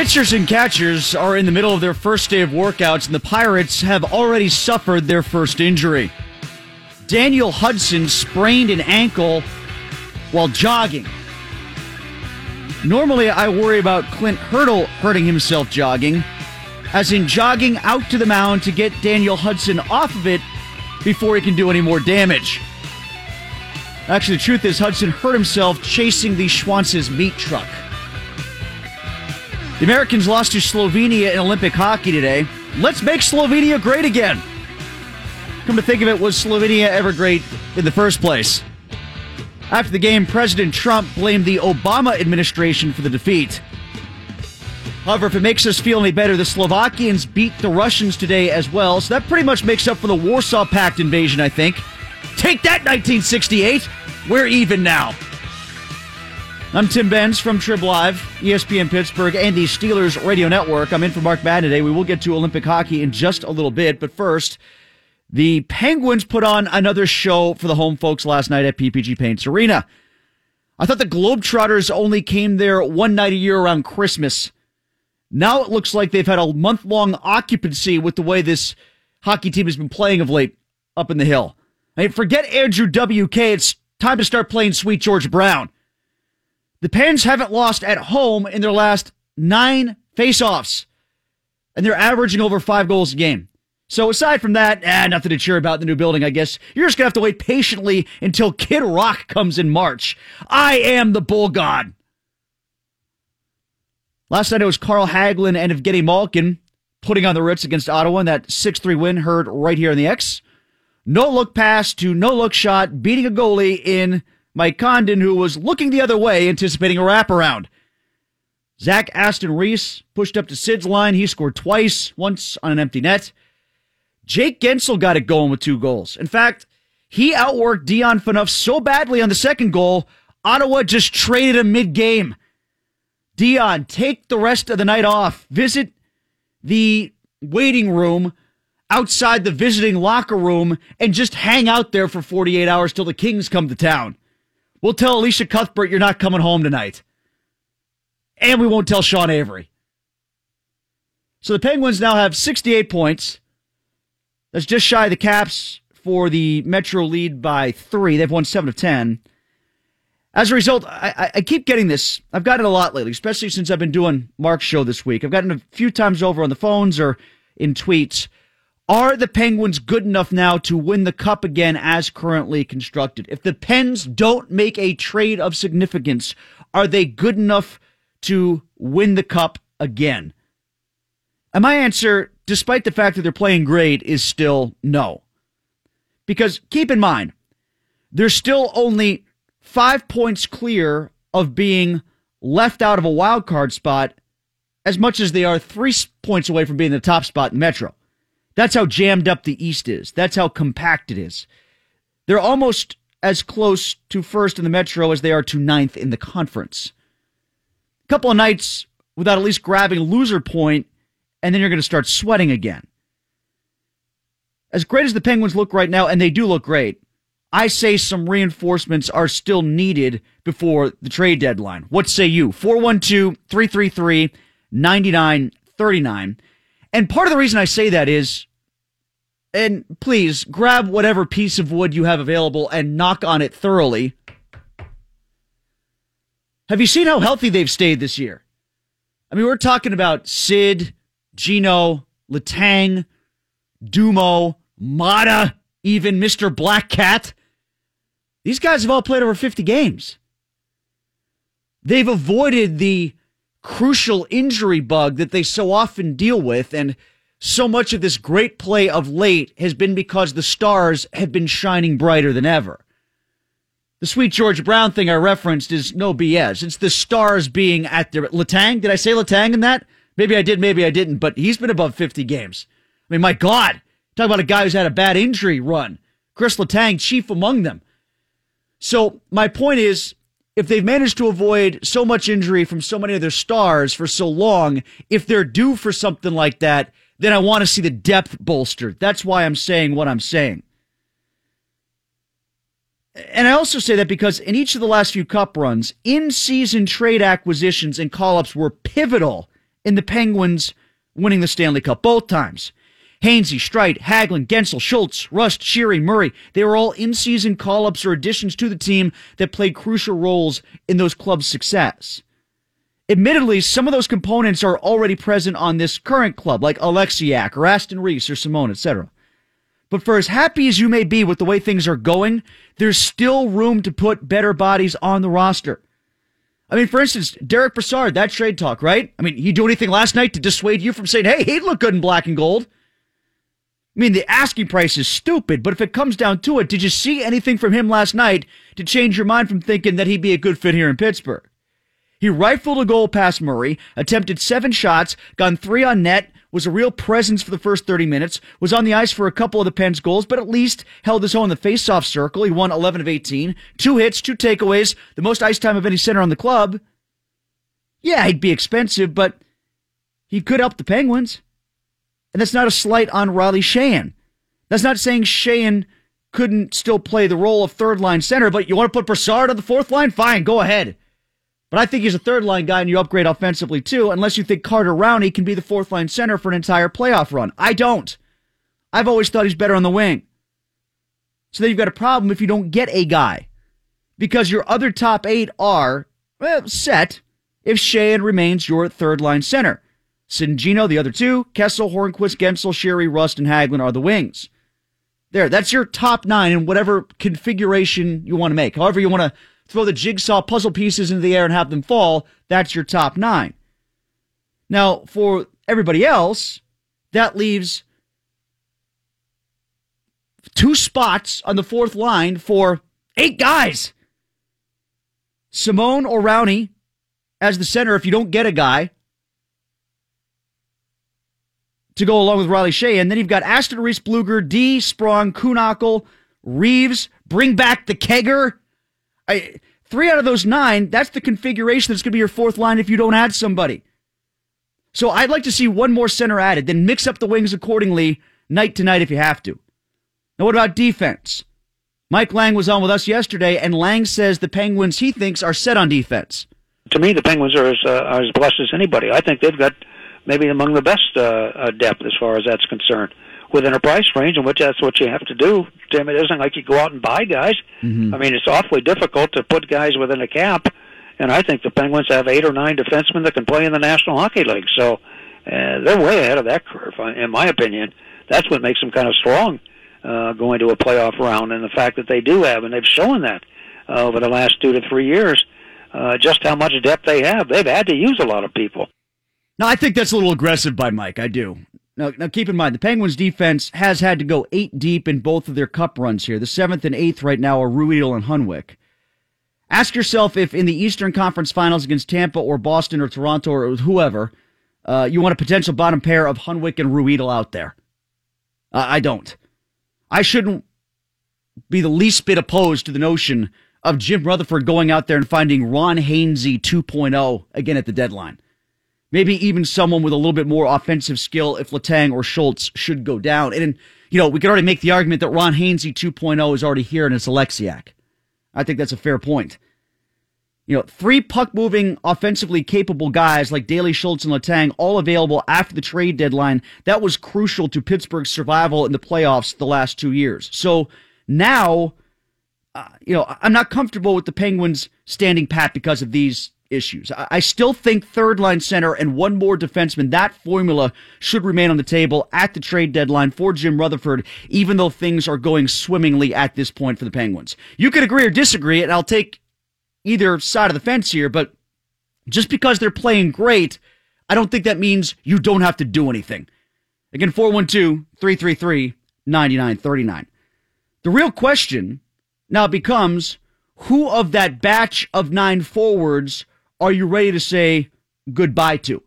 Pitchers and catchers are in the middle of their first day of workouts, and the Pirates have already suffered their first injury. Daniel Hudson sprained an ankle while jogging. Normally, I worry about Clint Hurdle hurting himself jogging, as in jogging out to the mound to get Daniel Hudson off of it before he can do any more damage. Actually, the truth is, Hudson hurt himself chasing the Schwan's meat truck. The Americans lost to Slovenia in Olympic hockey today. Let's make Slovenia great again. Come to think of it, was Slovenia ever great in the first place? After the game, President Trump blamed the Obama administration for the defeat. However, if it makes us feel any better, the Slovakians beat the Russians today as well, so that pretty much makes up for the Warsaw Pact invasion, I think. Take that, 1968! We're even now. I'm Tim Benz from Trib Live, ESPN Pittsburgh, and the Steelers Radio Network. I'm in for Mark Madden today. We will get to Olympic hockey in just a little bit, but first, the Penguins put on another show for the home folks last night at PPG Paints Arena. I thought the Globetrotters only came there one night a year around Christmas. Now it looks like they've had a month long occupancy with the way this hockey team has been playing of late up in the hill. I mean, forget Andrew WK. It's time to start playing Sweet George Brown. The Pens haven't lost at home in their last nine faceoffs, and they're averaging over five goals a game. So aside from that, ah, nothing to cheer about in the new building, I guess. You're just gonna have to wait patiently until Kid Rock comes in March. I am the Bull God. Last night it was Carl Hagelin and Evgeny Malkin putting on the Ritz against Ottawa in that 6-3 win heard right here in the X. No look pass to no look shot, beating a goalie in Mike Condon, who was looking the other way, anticipating a wraparound. Zach Aston Reese pushed up to Sid's line. He scored twice, once on an empty net. Jake Guentzel got it going with two goals. In fact, he outworked Dion Phaneuf so badly on the second goal, Ottawa just traded him mid game. Dion, take the rest of the night off. Visit the waiting room outside the visiting locker room and just hang out there for 48 hours till the Kings come to town. We'll tell Alicia Cuthbert you're not coming home tonight. And we won't tell Sean Avery. So the Penguins now have 68 points. That's just shy of the Caps for the Metro lead by three. They've won seven of 10. As a result, I, I, keep getting this. I've gotten a lot lately, especially since I've been doing Mark's show this week. I've gotten a few times over on the phones or in tweets. Are the Penguins good enough now to win the cup again as currently constructed? If the Pens don't make a trade of significance, are they good enough to win the cup again? And my answer, despite the fact that they're playing great, is still no. Because keep in mind, they're still only five points clear of being left out of a wild card spot as much as they are three points away from being the top spot in Metro. That's how jammed up the East is. That's how compact it is. They're almost as close to first in the Metro as they are to ninth in the conference. A couple of nights without at least grabbing a loser point, and then you're going to start sweating again. As great as the Penguins look right now, and they do look great, I say some reinforcements are still needed before the trade deadline. What say you? 412 333 9939. And part of the reason I say that is and please grab whatever piece of wood you have available and knock on it thoroughly. Have you seen how healthy they've stayed this year? I mean, we're talking about Sid, Gino, Letang, Dumo, Maatta, even Mr. Black Cat. These guys have all played over 50 games. They've avoided the crucial injury bug that they so often deal with, and so much of this great play of late has been because the stars have been shining brighter than ever. The sweet George Brown thing I referenced is no BS. It's the stars being at their Letang. Did I say Letang in that? Maybe I did, maybe I didn't, but he's been above 50 games. I mean, my God, talk about a guy who's had a bad injury run. Chris Letang, chief among them. So my point is, if they've managed to avoid so much injury from so many of their stars for so long, if they're due for something like that, then I want to see the depth bolstered. That's why I'm saying what I'm saying. And I also say that because in each of the last few cup runs, in season trade acquisitions and call ups were pivotal in the Penguins winning the Stanley Cup both times. Hainsey, Streit, Hagelin, Guentzel, Schultz, Rust, Sheary, Murray, they were all in season call ups or additions to the team that played crucial roles in those clubs' success. Admittedly, some of those components are already present on this current club, like Oleksiak or Aston Reese or Simone, etc. But for as happy as you may be with the way things are going, there's still room to put better bodies on the roster. I mean, for instance, Derek Brassard, that trade talk, right? I mean, he do anything last night to dissuade you from saying, hey, he'd look good in black and gold? I mean, the asking price is stupid, but if it comes down to it, did you see anything from him last night to change your mind from thinking that he'd be a good fit here in Pittsburgh? He rifled a goal past Murray, attempted seven shots, got three on net, was a real presence for the first 30 minutes, was on the ice for a couple of the Pens goals, but at least held his own in the face-off circle. He won 11 of 18, two hits, two takeaways, the most ice time of any center on the club. Yeah, he'd be expensive, but he could help the Penguins. And that's not a slight on Riley Sheahan. That's not saying Sheahan couldn't still play the role of third line center, but you want to put Brassard on the fourth line? Fine, go ahead. But I think he's a third line guy and you upgrade offensively too, unless you think Carter Rowney can be the fourth line center for an entire playoff run. I don't. I've always thought he's better on the wing. So then you've got a problem if you don't get a guy. Because your other top eight are well, set if Sheahan remains your third line center. Gino, the other two, Kessel, Hornqvist, Guentzel, Sheary, Rust, and Hagelin are the wings. There, that's your top nine in whatever configuration you want to make. However you want to throw the jigsaw puzzle pieces into the air and have them fall, that's your top nine. Now, for everybody else, that leaves two spots on the fourth line for eight guys. Simone or Rowney as the center if you don't get a guy to go along with Riley Shea. And then you've got Aston Reese Blueger, D, Sprong, Kuhnhackl, Reeves, bring back the kegger. I, three out of those nine, that's the configuration that's going to be your fourth line if you don't add somebody. So I'd like to see one more center added, then mix up the wings accordingly night to night if you have to. Now, what about defense? Mike Lang was on with us yesterday, and Lang says the Penguins he thinks are set on defense. To me, the Penguins are as, uh, are as blessed as anybody. I think they've got maybe among the best uh, uh, depth as far as that's concerned within a price range in which that's what you have to do. Tim, it isn't like you go out and buy guys. Mm-hmm. I mean, it's awfully difficult to put guys within a cap, and I think the Penguins have eight or nine defensemen that can play in the National Hockey League. So uh, they're way ahead of that curve, in my opinion. That's what makes them kind of strong uh, going to a playoff round, and the fact that they do have, and they've shown that uh, over the last two to three years, uh, just how much depth they have. They've had to use a lot of people. Now, I think that's a little aggressive by Mike. I do. Now, now keep in mind, the Penguins defense has had to go eight deep in both of their cup runs here. The seventh and eighth right now are Ruhwedel and Hunwick. Ask yourself if in the Eastern Conference Finals against Tampa or Boston or Toronto or whoever, uh, you want a potential bottom pair of Hunwick and Ruhwedel out there. Uh, I don't. I shouldn't be the least bit opposed to the notion of Jim Rutherford going out there and finding Ron Hainsey 2.0 again at the deadline. Maybe even someone with a little bit more offensive skill if Letang or Schultz should go down. And, you know, we could already make the argument that Ron Hainsey 2.0 is already here and it's Oleksiak. I think that's a fair point. You know, three puck moving, offensively capable guys like Daley Schultz and Letang, all available after the trade deadline. That was crucial to Pittsburgh's survival in the playoffs the last two years. So now, uh, you know, I'm not comfortable with the Penguins standing pat because of these issues. I still think third line center and one more defenseman, that formula should remain on the table at the trade deadline for Jim Rutherford, even though things are going swimmingly at this point for the Penguins. You could agree or disagree, and I'll take either side of the fence here, but just because they're playing great, I don't think that means you don't have to do anything. Again, 412 333 9939. The real question now becomes who of that batch of nine forwards are you ready to say goodbye to?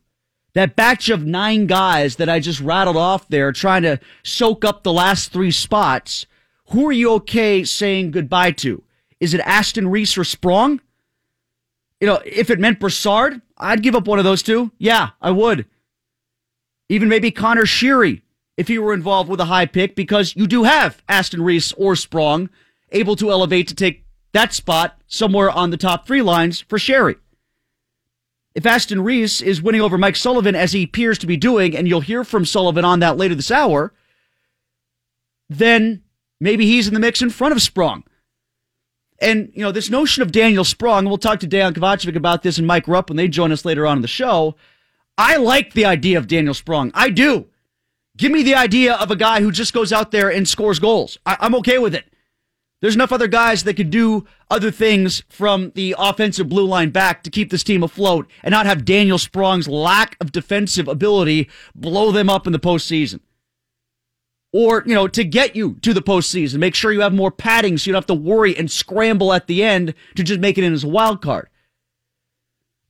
That batch of nine guys that I just rattled off there trying to soak up the last three spots, who are you okay saying goodbye to? Is it Aston Reese or Sprong? You know, if it meant Brassard, I'd give up one of those two. Yeah, I would. Even maybe Connor Sheary if he were involved with a high pick because you do have Aston Reese or Sprong able to elevate to take that spot somewhere on the top three lines for Sheary. If Aston Reese is winning over Mike Sullivan as he appears to be doing, and you'll hear from Sullivan on that later this hour, then maybe he's in the mix in front of Sprong. And, you know, this notion of Daniel Sprong, we'll talk to Dan Kovacevic about this and Mike Rupp when they join us later on in the show. I like the idea of Daniel Sprong. I do. Give me the idea of a guy who just goes out there and scores goals. I- I'm okay with it. There's enough other guys that could do other things from the offensive blue line back to keep this team afloat and not have Daniel Sprong's lack of defensive ability blow them up in the postseason. Or, you know, to get you to the postseason, make sure you have more padding so you don't have to worry and scramble at the end to just make it in as a wild card.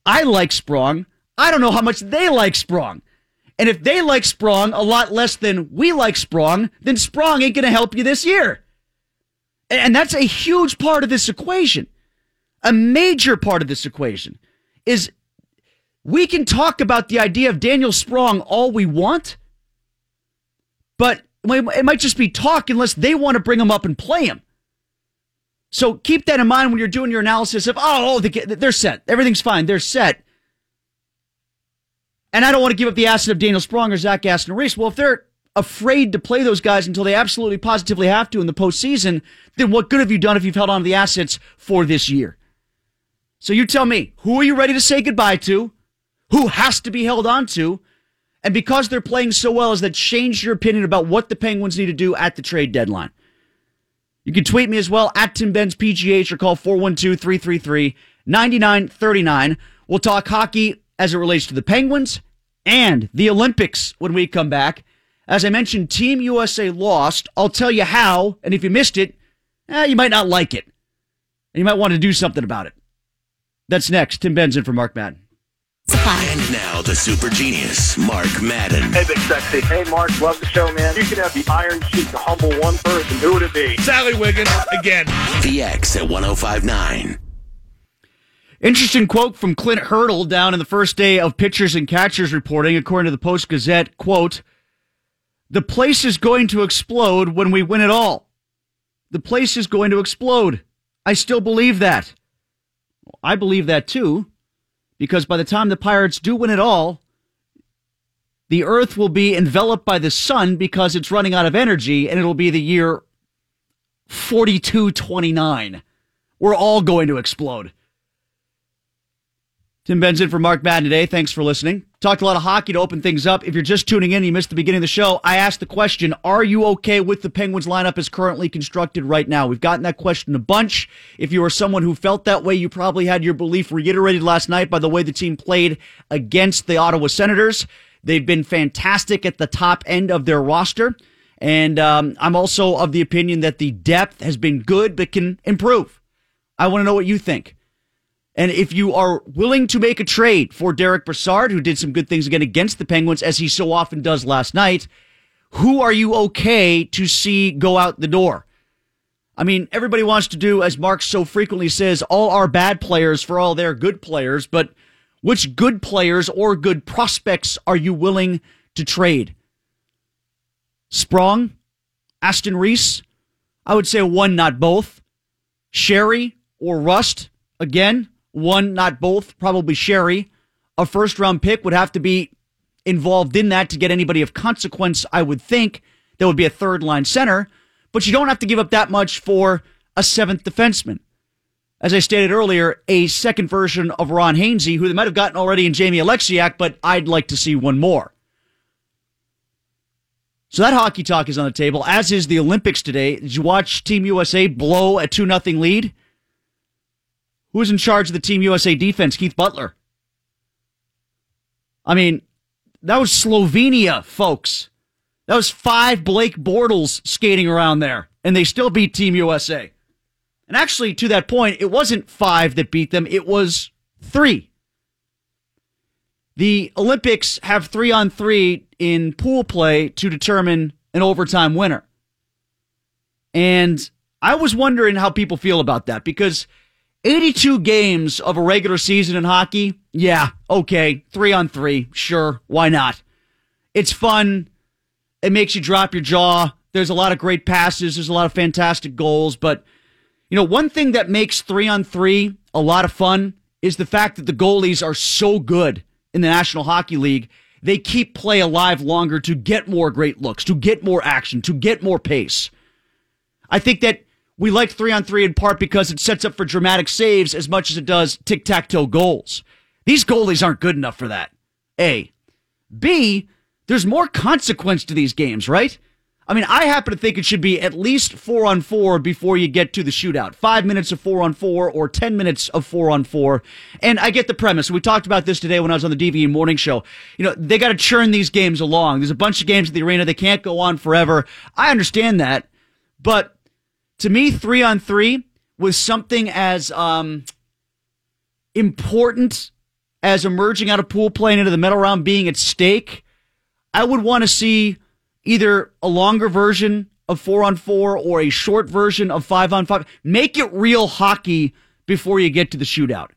I like Sprong. I don't know how much they like Sprong. And if they like Sprong a lot less than we like Sprong, then Sprong ain't going to help you this year. And that's a huge part of this equation. A major part of this equation is we can talk about the idea of Daniel Sprong all we want, but it might just be talk unless they want to bring him up and play him. So keep that in mind when you're doing your analysis of, oh, oh they're set. Everything's fine. They're set. And I don't want to give up the asset of Daniel Sprong or Zach Aston Reese. Well, if they're afraid to play those guys until they absolutely positively have to in the postseason, then what good have you done if you've held on to the assets for this year? So you tell me, who are you ready to say goodbye to? Who has to be held on to? And because they're playing so well, has that changed your opinion about what the Penguins need to do at the trade deadline? You can tweet me as well at Tim Benz PGH or call 412 333 9939. We'll talk hockey as it relates to the Penguins and the Olympics when we come back. As I mentioned, Team USA lost. I'll tell you how, and if you missed it, eh, you might not like it. And you might want to do something about it. That's next. Tim Benz in for Mark Madden. And now the super genius, Mark Madden. Hey, Big Sexy. Hey, Mark. Love the show, man. You can have the Iron Sheik to humble one person. Who would it be? Sally Wiggins again. The X at 1059. Interesting quote from Clint Hurdle down in the first day of pitchers and catchers reporting, according to the Post Gazette. Quote, the place is going to explode when we win it all. The place is going to explode. I still believe that. I believe that too, because by the time the Pirates do win it all, the Earth will be enveloped by the sun because it's running out of energy, and it'll be the year 4229. We're all going to explode. Tim Benz in for Mark Madden today. Thanks for listening. Talked a lot of hockey to open things up. If you're just tuning in, you missed the beginning of the show. I asked the question, are you okay with the Penguins lineup as currently constructed right now? We've gotten that question a bunch. If you are someone who felt that way, you probably had your belief reiterated last night by the way the team played against the Ottawa Senators. They've been fantastic at the top end of their roster. And um, I'm also of the opinion that the depth has been good, but can improve. I want to know what you think. And if you are willing to make a trade for Derek Brassard, who did some good things again against the Penguins, as he so often does last night, who are you okay to see go out the door? I mean, everybody wants to do, as Mark so frequently says, all our bad players for all their good players, but which good players or good prospects are you willing to trade? Sprong? Aston Reese? I would say one, not both. Sheary or Rust? Again, one, not both, probably Sheary. A first round pick would have to be involved in that to get anybody of consequence, I would think. That would be a third line center, but you don't have to give up that much for a seventh defenseman. As I stated earlier, a second version of Ron Hainsey, who they might have gotten already in Jamie Oleksiak, but I'd like to see one more. So that hockey talk is on the table, as is the Olympics today. Did you watch Team USA blow a 2 0 lead? Who's in charge of the Team USA defense? Keith Butler. I mean, that was Slovenia, folks. That was five Blake Bortles skating around there, and they still beat Team USA. And actually, to that point, it wasn't five that beat them, it was three. The Olympics have three on three in pool play to determine an overtime winner. And I was wondering how people feel about that because 82 games of a regular season in hockey. Yeah, okay. Three on three. Sure. Why not? It's fun. It makes you drop your jaw. There's a lot of great passes. There's a lot of fantastic goals. But, you know, one thing that makes three on three a lot of fun is the fact that the goalies are so good in the National Hockey League. They keep play alive longer to get more great looks, to get more action, to get more pace. I think that we like three on three in part because it sets up for dramatic saves as much as it does tic tac toe goals. These goalies aren't good enough for that. A. B. There's more consequence to these games, right? I mean, I happen to think it should be at least four on four before you get to the shootout. Five minutes of four on four or 10 minutes of four on four. And I get the premise. We talked about this today when I was on the DVE morning show. You know, they got to churn these games along. There's a bunch of games at the arena. They can't go on forever. I understand that. But to me, three on three was something as, um, important as emerging out of pool play into the medal round being at stake. I would want to see either a longer version of four on four or a short version of five on five. Make it real hockey before you get to the shootout.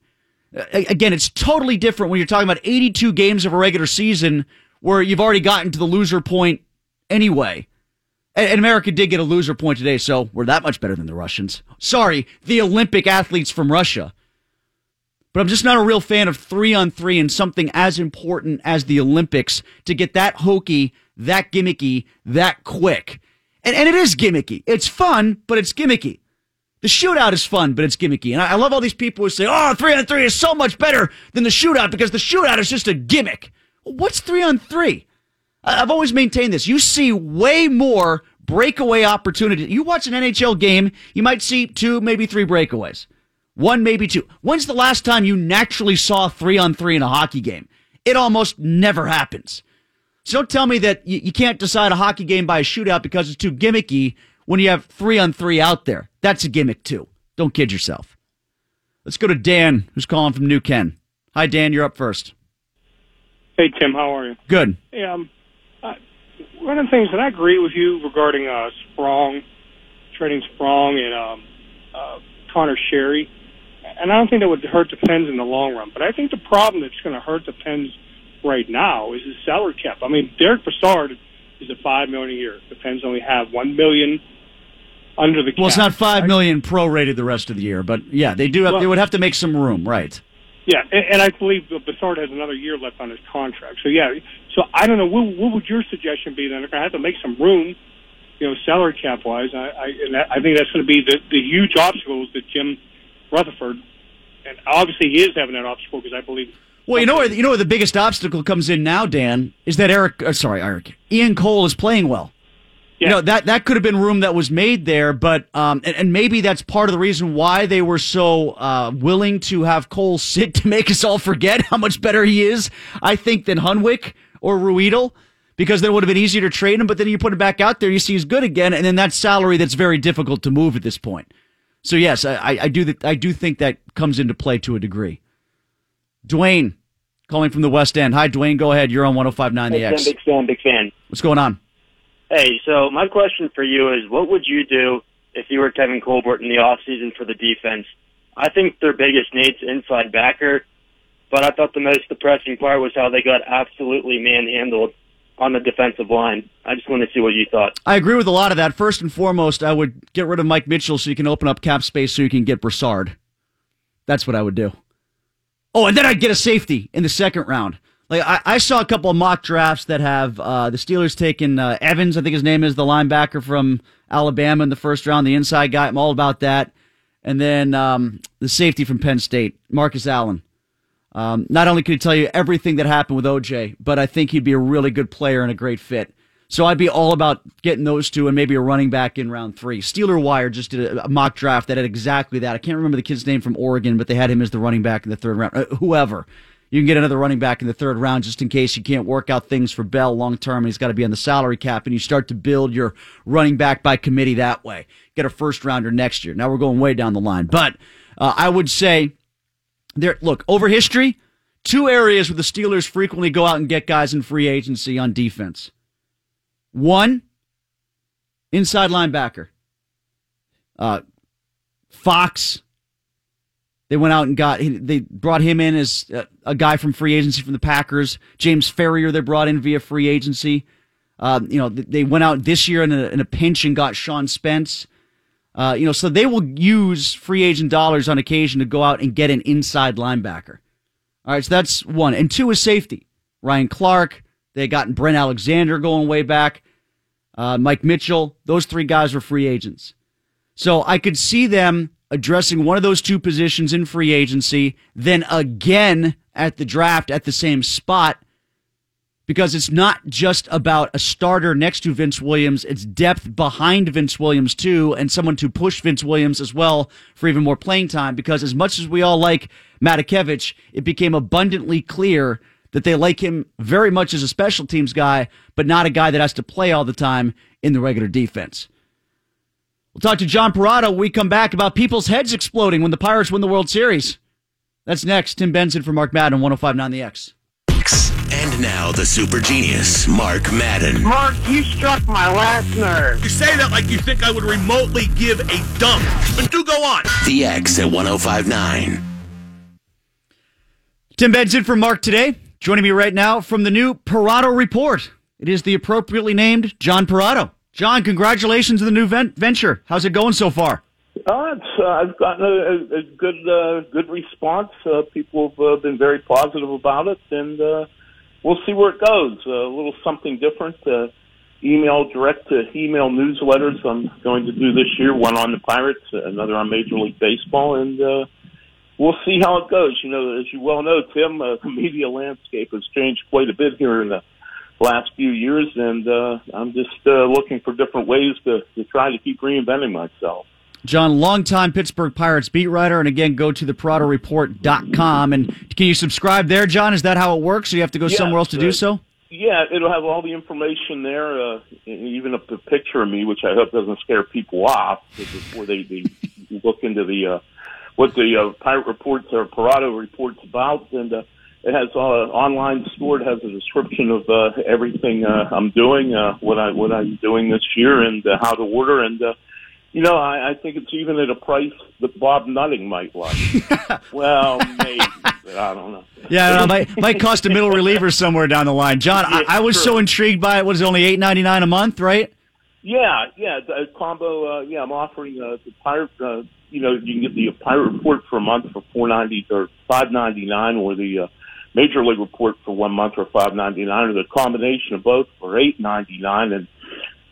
Again, it's totally different when you're talking about 82 games of a regular season where you've already gotten to the loser point anyway. And America did get a loser point today, so we're that much better than the Russians. Sorry, the Olympic athletes from Russia. But I'm just not a real fan of three on three and something as important as the Olympics to get that hokey that gimmicky that quick. And, and it is gimmicky. It's fun, but it's gimmicky. The shootout is fun, but it's gimmicky. And I, I love all these people who say, oh, three on three is so much better than the shootout because the shootout is just a gimmick. what's three on three? I've always maintained this. You see way more breakaway opportunities. You watch an NHL game, you might see two, maybe three breakaways. One, maybe two. When's the last time you naturally saw three on three in a hockey game? It almost never happens. So don't tell me that you, you can't decide a hockey game by a shootout because it's too gimmicky when you have three on three out there. That's a gimmick too. Don't kid yourself. Let's go to Dan, who's calling from New Ken. Hi, Dan. You're up first. Hey, Tim. How are you? Good. Hey, um, one of the things that I agree with you regarding uh, Sprong, trading Sprong and um, uh, Conor Sheary, and I don't think that would hurt the Pens in the long run. But I think the problem that's going to hurt the Pens right now is his salary cap. I mean, Derek Brassard is at five million a year. The Pens only have one million under the cap. Well, it's not five million prorated the rest of the year, but yeah, they do. Have, well, they would have to make some room, right? Yeah, and, and I believe Brassard has another year left on his contract. So yeah, so I don't know. What, what would your suggestion be? Then to have to make some room, you know, salary cap wise. I I, and I think that's going to be the the huge obstacles that Jim Rutherford, and obviously he is having that obstacle because I believe well, you know where you know where the biggest obstacle comes in now, Dan, is that Eric. Uh, sorry, Eric. Ian Cole is playing well. Yeah. You know that that could have been room that was made there, but um, and, and maybe that's part of the reason why they were so uh, willing to have Cole sit to make us all forget how much better he is. I think than Hunwick or Ruhwedel because then it would have been easier to trade him. But then you put him back out there, you see he's good again, and then that salary that's very difficult to move at this point. So yes, I, I do that. I do think that comes into play to a degree. Dwayne, calling from the West End. Hi, Dwayne. Go ahead. You're on 1059 The X. Big fan, big fan. What's going on? Hey, so my question for you is what would you do if you were Kevin Colbert in the offseason for the defense? I think their biggest need's inside backer, but I thought the most depressing part was how they got absolutely manhandled on the defensive line. I just want to see what you thought. I agree with a lot of that. First and foremost, I would get rid of Mike Mitchell so you can open up cap space so you can get Brassard. That's what I would do. Oh, and then I'd get a safety in the second round. Like I, I saw a couple of mock drafts that have uh, the Steelers taking uh, Evans, I think his name is the linebacker from Alabama in the first round, the inside guy. I'm all about that. And then um, the safety from Penn State, Marcus Allen. Um, not only could he tell you everything that happened with OJ, but I think he'd be a really good player and a great fit. So I'd be all about getting those two and maybe a running back in round three. Steeler Wire just did a, mock draft that had exactly that. I can't remember the kid's name from Oregon, but they had him as the running back in the third round. Uh, whoever. You can get another running back in the third round just in case you can't work out things for Bell long term and he's got to be on the salary cap and you start to build your running back by committee that way. Get a first rounder next year. Now we're going way down the line. But uh, I would say there, look, over history, two areas where the Steelers frequently go out and get guys in free agency on defense one, inside linebacker. Uh, Fox. They went out and got. They brought him in as a, guy from free agency from the Packers. James Farrior they brought in via free agency. Uh, you know, they went out this year in a, in a pinch and got Sean Spence. Uh, you know, so they will use free agent dollars on occasion to go out and get an inside linebacker. All right, so that's one. And two is safety. Ryan Clark, they gotten Brent Alexander going way back. Uh, Mike Mitchell, those three guys were free agents. So I could see them addressing one of those two positions in free agency, then again at the draft at the same spot because it's not just about a starter next to Vince Williams. It's depth behind Vince Williams too, and someone to push Vince Williams as well for even more playing time. Because as much as we all like Matakevich, it became abundantly clear that they like him very much as a special teams guy, but not a guy that has to play all the time in the regular defense. We'll talk to John Perrotto when we come back about people's heads exploding when the Pirates win the World Series. That's next. Tim Benz in for Mark Madden, 1059 The X. And now the super genius, Mark Madden. Mark, you struck my last nerve. You say that like you think I would remotely give a dump. But do go on. The X at 1059. Tim Benz in for Mark today. Joining me right now from the new Perrotto Report. It is the appropriately named John Perrotto. John, congratulations on the new vent- venture. How's it going so far? Uh, it's, uh, I've gotten a, a, a good uh, good response. Uh, people have uh, been very positive about it, and uh, we'll see where it goes. Uh, a little something different. Uh, email direct to email newsletters. I'm going to do this year. One on the Pirates, another on Major League Baseball, and uh, we'll see how it goes. You know, as you well know, Tim, uh, the media landscape has changed quite a bit here in the last few years, and uh, I'm just uh, looking for different ways to, to try to keep reinventing myself. John, longtime Pittsburgh Pirates beat writer, and again, go to the PerrottoReport.com. And can you subscribe there, John? Is that how it works? Or you have to go Yes, somewhere else to uh, do so? Yeah, it'll have all the information there, uh, even a picture of me, which I hope doesn't scare people off before they, they look into the uh, what the uh, pirate reports or Perrotto reports about, and uh, it has uh, online store. It has a description of uh, everything uh, I'm doing, uh, what I what I'm doing this year, and uh, how to order. And uh, you know, I, I think it's even at a price that Bob Nutting might like. well, maybe I don't know. Yeah, no, might might cost a middle reliever somewhere down the line. John, I, I was so intrigued by it. Was it, only eight ninety nine a month, right? Yeah, yeah, the combo. Uh, yeah, I'm offering uh, the pirate. Uh, you know, you can get the pirate report for a month for four ninety or five ninety nine, or the uh, major league report for one month for five ninety nine, or the combination of both for eight ninety nine, and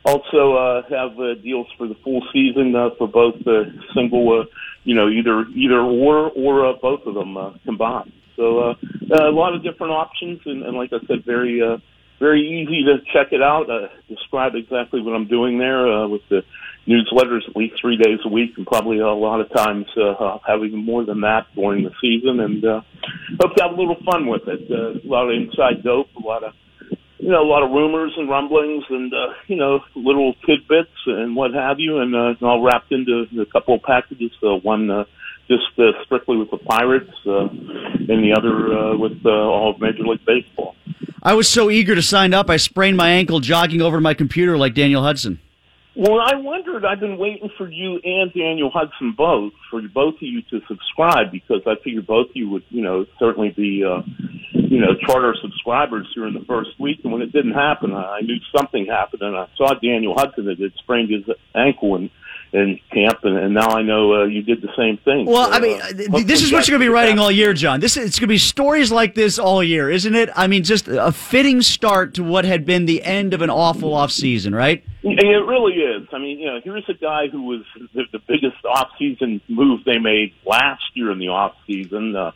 also uh, have uh, deals for the full season uh, for both the single. Uh, you know, either either or or uh, both of them uh, combined. So uh, a lot of different options, and, and like I said, very. Uh, very easy to check it out. Uh, describe exactly what I'm doing there uh, with the newsletters at least three days a week, and probably a lot of times uh, have even more than that during the season. And uh, hope to have a little fun with it. Uh, a lot of inside dope, a lot of you know, a lot of rumors and rumblings, and uh, you know, little tidbits and what have you, and uh, all wrapped into a couple of packages. So one. Uh, just uh, strictly with the Pirates, uh, and the other uh, with uh, all of Major League Baseball. I was so eager to sign up, I sprained my ankle jogging over to my computer like Daniel Hudson. Well, I wondered. I've been waiting for you and Daniel Hudson both for both of you to subscribe because I figured both of you would, you know, certainly be, uh, you know, charter subscribers here in the first week. And when it didn't happen, I knew something happened, and I saw Daniel Hudson that had sprained his ankle in in camp, and, and now I know uh, you did the same thing. Well, So, I mean, uh, this is what you're going to be writing all year, John. This is, it's going to be stories like this all year, isn't it? I mean, just a fitting start to what had been the end of an awful off season, right? And It really is. I mean, you know, here's a guy who was the, the biggest off-season move they made last year in the off-season, uh,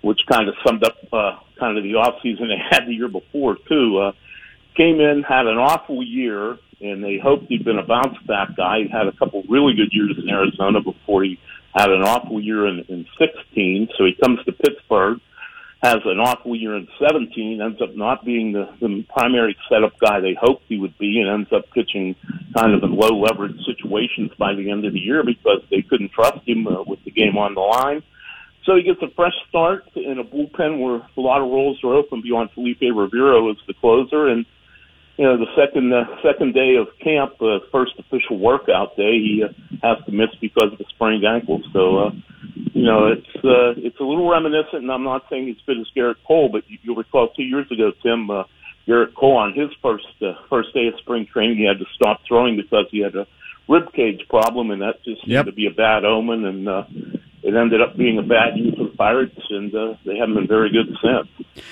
which kind of summed up uh, kind of the off-season they had the year before too. Uh, came in, had an awful year, and they hoped he'd been a bounce back guy. He had a couple really good years in Arizona before he had an awful year in, in 16. So he comes to Pittsburgh has an awful year in 17, ends up not being the, the primary setup guy they hoped he would be, and ends up pitching kind of in low leverage situations by the end of the year because they couldn't trust him uh, with the game on the line. So he gets a fresh start in a bullpen where a lot of roles are open beyond Felipe Rivero as the closer, and you know, the second uh, second day of camp, uh, first official workout day, he uh, has to miss because of a sprained ankle. So, uh, you know, it's uh, it's a little reminiscent, and I'm not saying he's fit as Gerrit Cole, but you, you'll recall two years ago, Tim, uh, Gerrit Cole on his first uh, first day of spring training, he had to stop throwing because he had a rib cage problem, and that just seemed Yep. to be a bad omen. And uh, it ended up being a bad year for the Pirates, and uh, they haven't been very good since.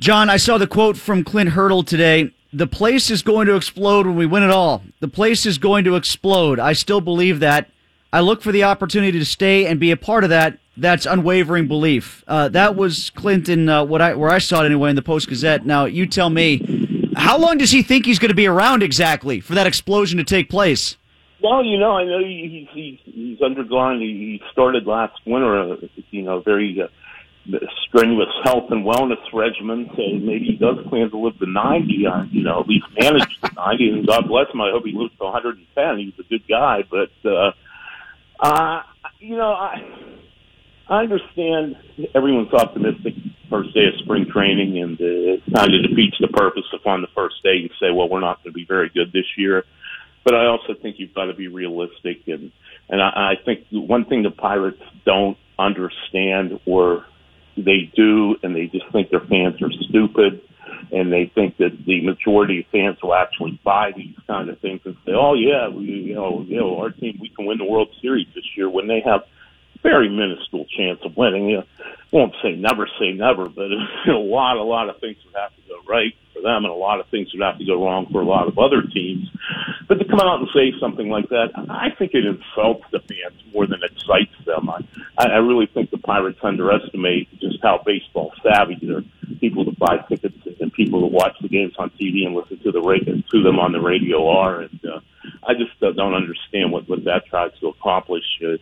John, I saw the quote from Clint Hurdle today. The place is going to explode when we win it all. The place is going to explode. I still believe that. I look for the opportunity to stay and be a part of that. That's unwavering belief. Uh, that was Clinton, uh, what I where I saw it anyway in the Post Gazette. Now you tell me, how long does he think he's going to be around exactly for that explosion to take place? Well, you know, I know he- he's he's, undergone. He he started last winter, uh, you know, very uh, strenuous health and wellness regimen. So maybe he does plan to live to ninety. Uh, you know, at least manage to ninety. And God bless him. I hope he lives to 110. He's a good guy, but uh, uh, you know, I I understand everyone's optimistic first day of spring training, and uh, it kind of defeats the purpose if on the first day you say, "Well, we're not going to be very good this year." But I also think you've got to be realistic, and and I, I think one thing the Pirates don't understand, or they do, and they just think their fans are stupid, and they think that the majority of fans will actually buy these kind of things and say, "Oh yeah, we, you know, you know, our team we can win the World Series this year," when they have very minuscule chance of winning. You know, won't say never say never, but a lot, a lot of things would have to go right for them, and a lot of things would have to go wrong for a lot of other teams. But to come out and say something like that, I think it insults the fans more than excites them. I, I really think the Pirates underestimate just how baseball savvy their people that buy tickets and people that watch the games on TV and listen to the radio to them on the radio are. And uh, I just uh, don't understand what what that tries to accomplish. Uh,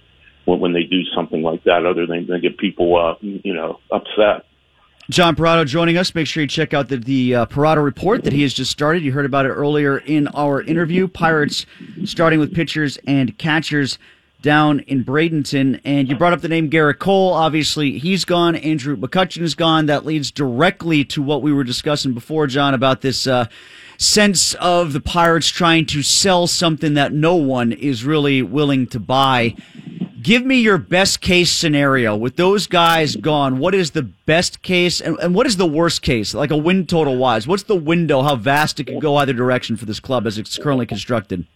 when, when they do something like that, other than they get people, uh, you know, upset. John Perrotto joining us. Make sure you check out the, the uh, Perrotto report that he has just started. You heard about it earlier in our interview. Pirates starting with pitchers and catchers down in Bradenton. And you brought up the name Gerrit Cole. Obviously, he's gone. Andrew McCutchen is gone. That leads directly to what we were discussing before, John, about this uh, sense of the Pirates trying to sell something that no one is really willing to buy. Give me your best case scenario with those guys gone. What is the best case and, and what is the worst case, like a win total wise? What's the window, how vast it could go either direction for this club as it's currently constructed?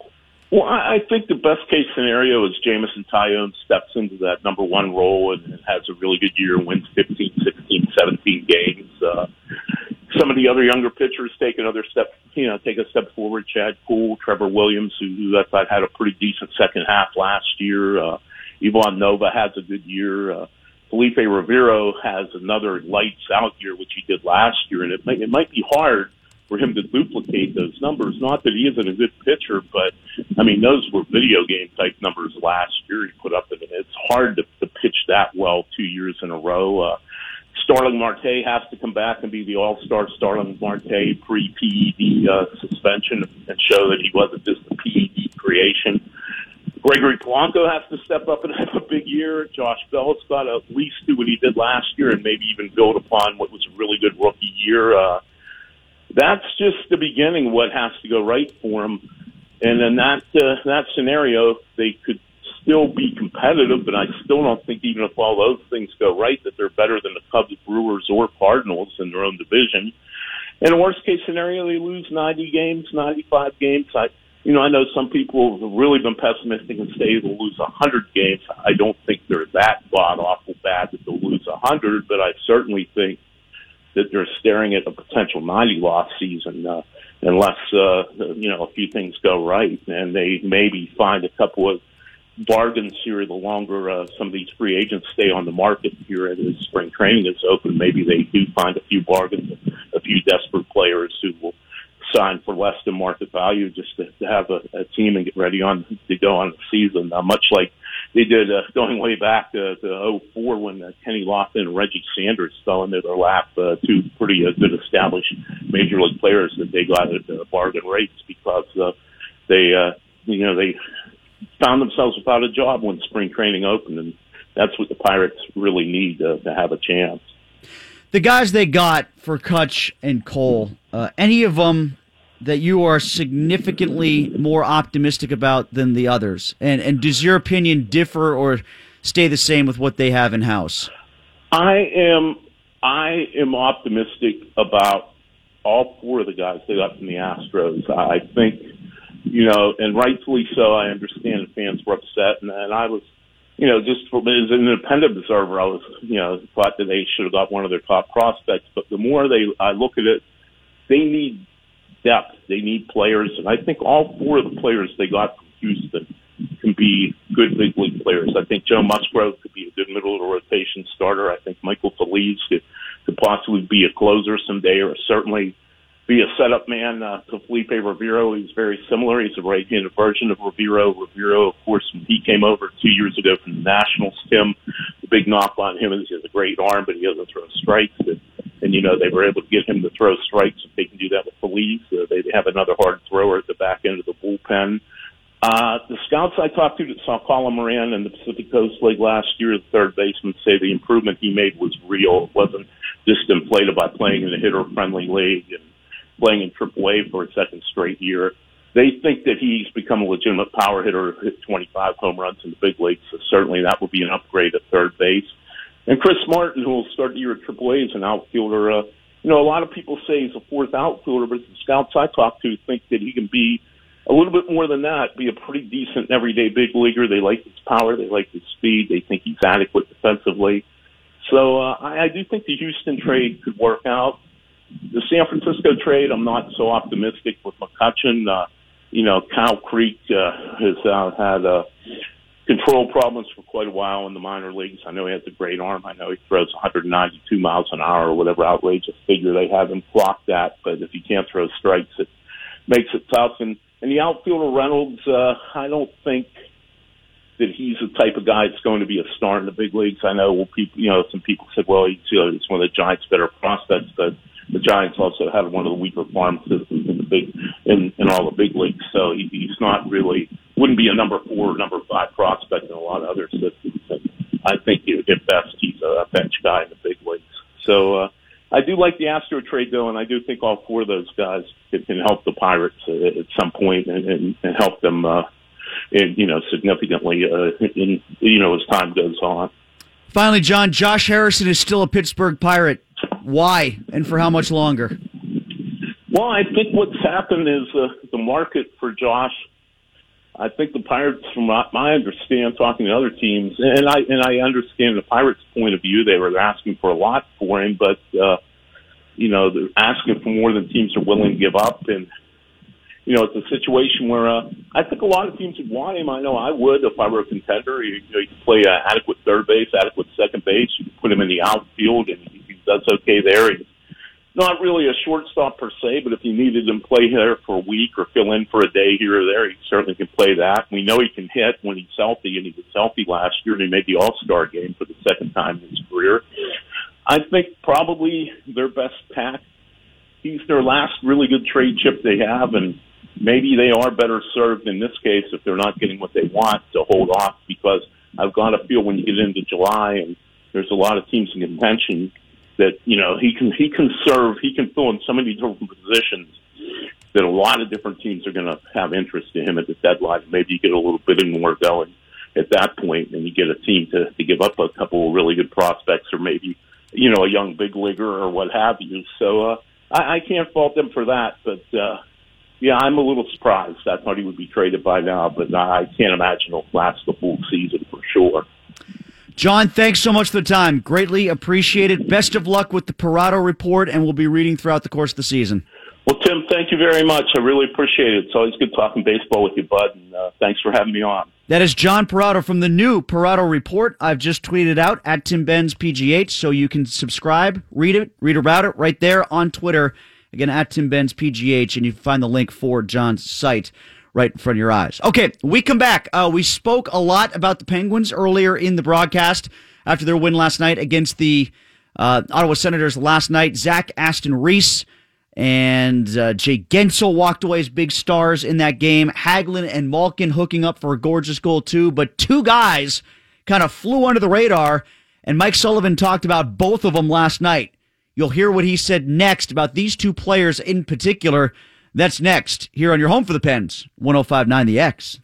Well, I think the best case scenario is Jameson Taillon steps into that number one role and has a really good year, and wins 15, 16, 17 games. Uh, some of the other younger pitchers take another step, you know, take a step forward. Chad Kuhl, Trevor Williams, who, who I thought had a pretty decent second half last year. Uh, Ivan Nova has a good year. Uh, Felipe Rivero has another lights out year, which he did last year, and it might, it might be hard for him to duplicate those numbers. Not that he isn't a good pitcher, but I mean, those were video game type numbers last year he put up, and it's hard to, to pitch that well two years in a row. Uh, Starling Marte has to come back and be the all-star Starling Marte pre-PED uh, suspension and show that he wasn't just a PED creation. Gregory Polanco has to step up and have a big year. Josh Bell's got to at least do what he did last year and maybe even build upon what was a really good rookie year. Uh, that's just the beginning what has to go right for him. And in that uh, that scenario, they could still be competitive, but I still don't think even if all those things go right, that they're better than the Cubs, Brewers, or Cardinals in their own division. In a worst case scenario, they lose 90 games, 95 games. I, you know, I know some people have really been pessimistic and say they'll lose 100 games. I don't think they're that god awful bad that they'll lose 100, but I certainly think that they're staring at a potential 90 loss season uh, unless uh, you know a few things go right, and they maybe find a couple of bargains here the longer uh, some of these free agents stay on the market here as spring training is open. Maybe they do find a few bargains, a few desperate players who will sign for less than market value just to, to have a, a team and get ready on to go on the season. Uh, much like they did uh, going way back to, to 04 when uh, Kenny Lofton and Reggie Sanders fell into their lap, uh, two pretty uh, good established major league players that they got at uh, bargain rates because uh, they, uh, you know, they found themselves without a job when spring training opened, and that's what the Pirates really need uh, to have a chance. The guys they got for Kutch and Cole, uh, any of them that you are significantly more optimistic about than the others? And and does your opinion differ or stay the same with what they have in house? I am I am optimistic about all four of the guys they got from the Astros. I think you know, and rightfully so. I understand the fans were upset, and, and I was, you know, just as an independent observer, I was, you know, thought that they should have got one of their top prospects. But the more they, I look at it, they need depth. They need players, and I think all four of the players they got from Houston can be good big league players. I think Joe Musgrove could be a good middle of the rotation starter. I think Michael Feliz could, could possibly be a closer someday, or certainly be a setup man uh, to Felipe Rivero. He's very similar. He's a right-handed version of Rivero. Rivero, of course, when he came over two years ago from the Nationals, Tim, the big knock on him is he has a great arm, but he doesn't throw strikes. And, and you know, they were able to get him to throw strikes. If they can do that with Feliz, uh, they have another hard thrower at the back end of the bullpen. Uh, the scouts I talked to that saw Colin Moran in the Pacific Coast League last year, the third baseman, say the improvement he made was real. It wasn't just inflated by playing in a hitter-friendly league and playing in AAA for a second straight year. They think that he's become a legitimate power hitter, hit 25 home runs in the big leagues. So certainly that would be an upgrade at third base. And Chris Martin, who will start the year at AAA as an outfielder, uh, you know, a lot of people say he's a fourth outfielder, but the scouts I talk to think that he can be a little bit more than that, be a pretty decent everyday big leaguer. They like his power, they like his speed, they think he's adequate defensively. So uh, I, I do think the Houston trade could work out. The San Francisco trade, I'm not so optimistic with McCutchen. Uh, you know, Kyle Crick uh, has uh, had uh, control problems for quite a while in the minor leagues. I know he has a great arm. I know he throws 192 miles an hour or whatever outrageous figure they have him clocked at. But if he can't throw strikes, it makes it tough. And and the outfielder Reynolds, uh, I don't think that he's the type of guy that's going to be a star in the big leagues. I know well, people, you know, some people said, well, he's, you know, he's one of the Giants' better prospects, but the Giants also have one of the weaker farm systems big in, in all the big leagues. So he, he's not really wouldn't be a number four or number five prospect in a lot of other systems. And I think at best he's a bench guy in the big leagues. So uh, I do like the Astro trade though, and I do think all four of those guys can, can help the Pirates uh, at some point and, and, and help them, uh, in, you know, significantly, uh, in, you know, as time goes on. Finally, John, Josh Harrison is still a Pittsburgh Pirate. Why and for how much longer? Well, I think what's happened is uh, the market for Josh. I think the Pirates, from my understand, talking to other teams, and I and I understand the Pirates' point of view. They were asking for a lot for him, but uh, you know, they're asking for more than teams are willing to give up, and you know, it's a situation where uh, I think a lot of teams would want him. I know I would if I were a contender. You, you know, you could play uh, adequate third base, adequate second base. You could put him in the outfield, and he does okay there. He's not really a shortstop per se, but if you needed him play there for a week or fill in for a day here or there, he certainly can play that. We know he can hit when he's healthy, and he was healthy last year, and he made the All Star game for the second time in his career. I think probably their best pack. He's their last really good trade chip they have, and maybe they are better served in this case if they're not getting what they want to hold off because I've got to feel when you get into July and there's a lot of teams in contention that you know he can he can serve he can fill in so many different positions that a lot of different teams are going to have interest in him at the deadline. Maybe you get a little bit more going at that point, and you get a team to to give up a couple of really good prospects, or maybe you know a young big leaguer or what have you. So uh, I, I can't fault them for that, but. uh yeah, I'm a little surprised. I thought he would be traded by now, but I can't imagine he'll last the full season for sure. John, thanks so much for the time. Greatly appreciated. Best of luck with the Perrotto Report, and we'll be reading throughout the course of the season. Well, Tim, thank you very much. I really appreciate it. It's always good talking baseball with you, bud, and uh, thanks for having me on. That is John Perrotto from the new Perrotto Report. I've just tweeted out at Tim Benz PGH, so you can subscribe, read it, read about it right there on Twitter. Again, at Tim Benz PGH, and you can find the link for John's site right in front of your eyes. Okay, we come back. Uh, we spoke a lot about the Penguins earlier in the broadcast after their win last night against the uh, Ottawa Senators last night. Zach Aston Reese and uh, Jay Guentzel walked away as big stars in that game. Hagelin and Malkin hooking up for a gorgeous goal too, but two guys kind of flew under the radar, and Mike Sullivan talked about both of them last night. You'll hear what he said next about these two players in particular. That's next here on your home for the Pens, 1059 The X.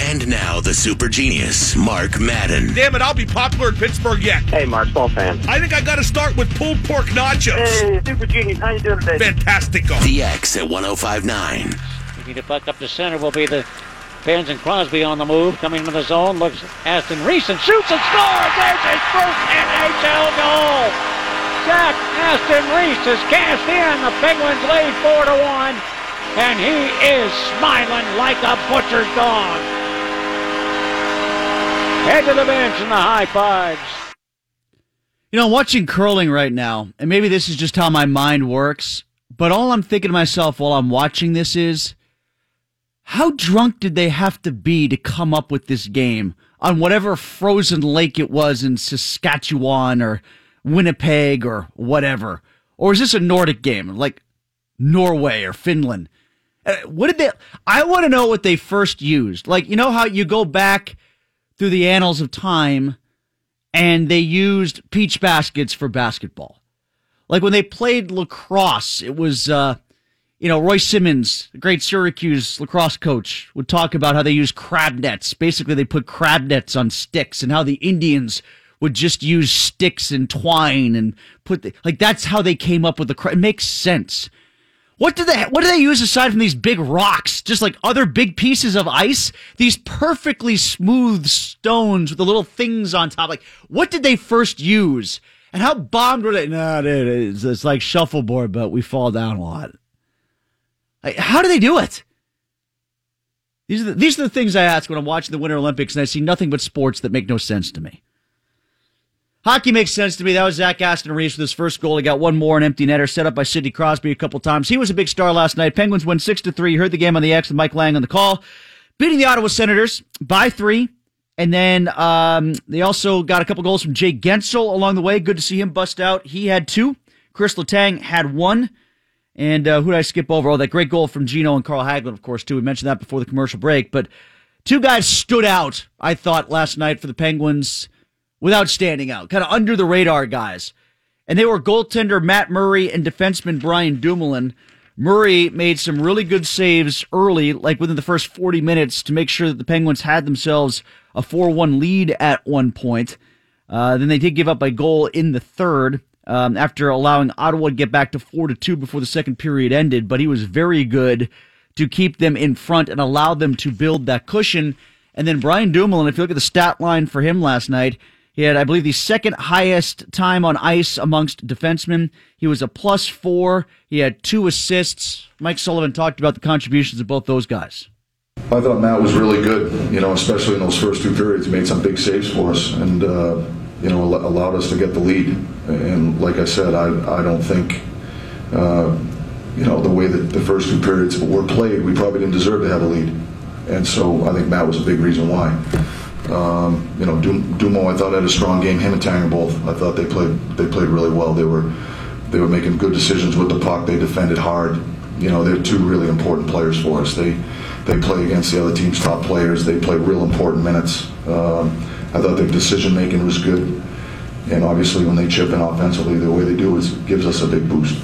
And now the super genius, Mark Madden. Damn it, I'll be popular in Pittsburgh yet. Hey, Mark, ball fan. I think I got to start with pulled pork nachos. Hey, super genius, how you doing today? Fantastico. The X at 1059. Looking to buck up the center will be the Pens and Crosby on the move. Coming into the zone. Looks Aston Reese and shoots and scores. There's his first NHL goal. Zach Aston Reese is cast in. The Penguins lead 4 to 1. And he is smiling like a butcher's dog. Head to the bench and the high fives. You know, I'm watching curling right now, and maybe this is just how my mind works, but all I'm thinking to myself while I'm watching this is how drunk did they have to be to come up with this game on whatever frozen lake it was in Saskatchewan or Winnipeg or whatever? Or is this a Nordic game like Norway or Finland? Uh, what did they? I want to know what they first used. Like, you know how you go back through the annals of time and they used peach baskets for basketball. Like when they played lacrosse, it was, uh, you know, Roy Simmons, the great Syracuse lacrosse coach, would talk about how they use crab nets. Basically, they put crab nets on sticks and how the Indians would just use sticks and twine and put the, like that's how they came up with the crab. It makes sense. What do they what do they use aside from these big rocks? Just like other big pieces of ice? These perfectly smooth stones with the little things on top. Like what did they first use? And how bombed were they? No, dude, it's, it's like shuffleboard, but we fall down a lot. Like, how do they do it? These are the, these are the things I ask when I'm watching the Winter Olympics, and I see nothing but sports that make no sense to me. Hockey makes sense to me. That was Zach Aston Reese with his first goal. He got one more, an empty netter, set up by Sidney Crosby a couple times. He was a big star last night. Penguins win six to three. Heard the game on the X with Mike Lang on the call, beating the Ottawa Senators by three. And then um, they also got a couple goals from Jay Guentzel along the way. Good to see him bust out. He had two. Chris Letang had one. And uh, who did I skip over? Oh, that great goal from Gino and Carl Hagelin, of course, too. We mentioned that before the commercial break. But two guys stood out, I thought, last night for the Penguins without standing out, kind of under the radar guys. And they were goaltender Matt Murray and defenseman Brian Dumoulin. Murray made some really good saves early, like within the first 40 minutes, to make sure that the Penguins had themselves a 4 1 lead at one point. Uh, then they did give up a goal in the third um, after allowing Ottawa to get back to 4 to 2 before the second period ended, but he was very good to keep them in front and allow them to build that cushion. And then Brian Dumoulin, if you look at the stat line for him last night, he had, I believe, the second highest time on ice amongst defensemen. He was a plus four. He had two assists. Mike Sullivan talked about the contributions of both those guys. I thought Matt was really good, you know, especially in those first two periods. He made some big saves for us and, uh, you know, allowed us to get the lead. And like I said, I, I don't think, uh, you know, the way that the first two periods were played, we probably didn't deserve to have a lead. And so I think Matt was a big reason why. Um, you know, Dumo, I thought had a strong game. Him and Tanger both. I thought they played they played really well. They were they were making good decisions with the puck. They defended hard. You know, they're two really important players for us. They they play against the other team's top players. They play real important minutes. Um, I thought their decision making was good, and obviously when they chip in offensively, the way they do is gives us a big boost.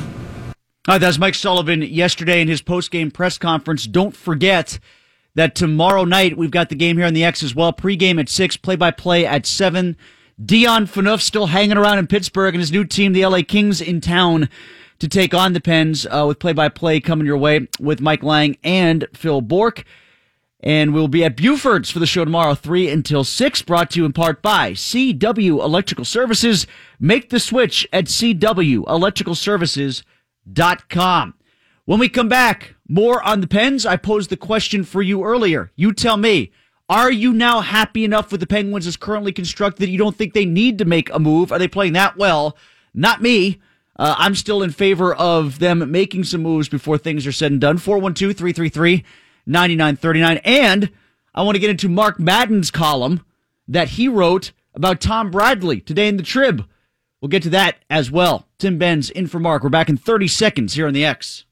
All right, that's Mike Sullivan yesterday in his post game press conference. Don't forget that tomorrow night we've got the game here on the X as well. Pre-game at six, play-by-play at seven. Dion Phaneuf still hanging around in Pittsburgh and his new team, the LA Kings, in town to take on the Pens uh, with play-by-play coming your way with Mike Lang and Phil Bourque. And we'll be at Buford's for the show tomorrow, 3 until 6, brought to you in part by CW Electrical Services. Make the switch at CWElectricalServices.com. When we come back, more on the Pens. I posed the question for you earlier. You tell me, are you now happy enough with the Penguins as currently constructed that you don't think they need to make a move? Are they playing that well? Not me. Uh, I'm still in favor of them making some moves before things are said and done. 412 333 9939. And I want to get into Mark Madden's column that he wrote about Tom Bradley today in the Trib. We'll get to that as well. Tim Benz in for Mark. We're back in 30 seconds here on the X.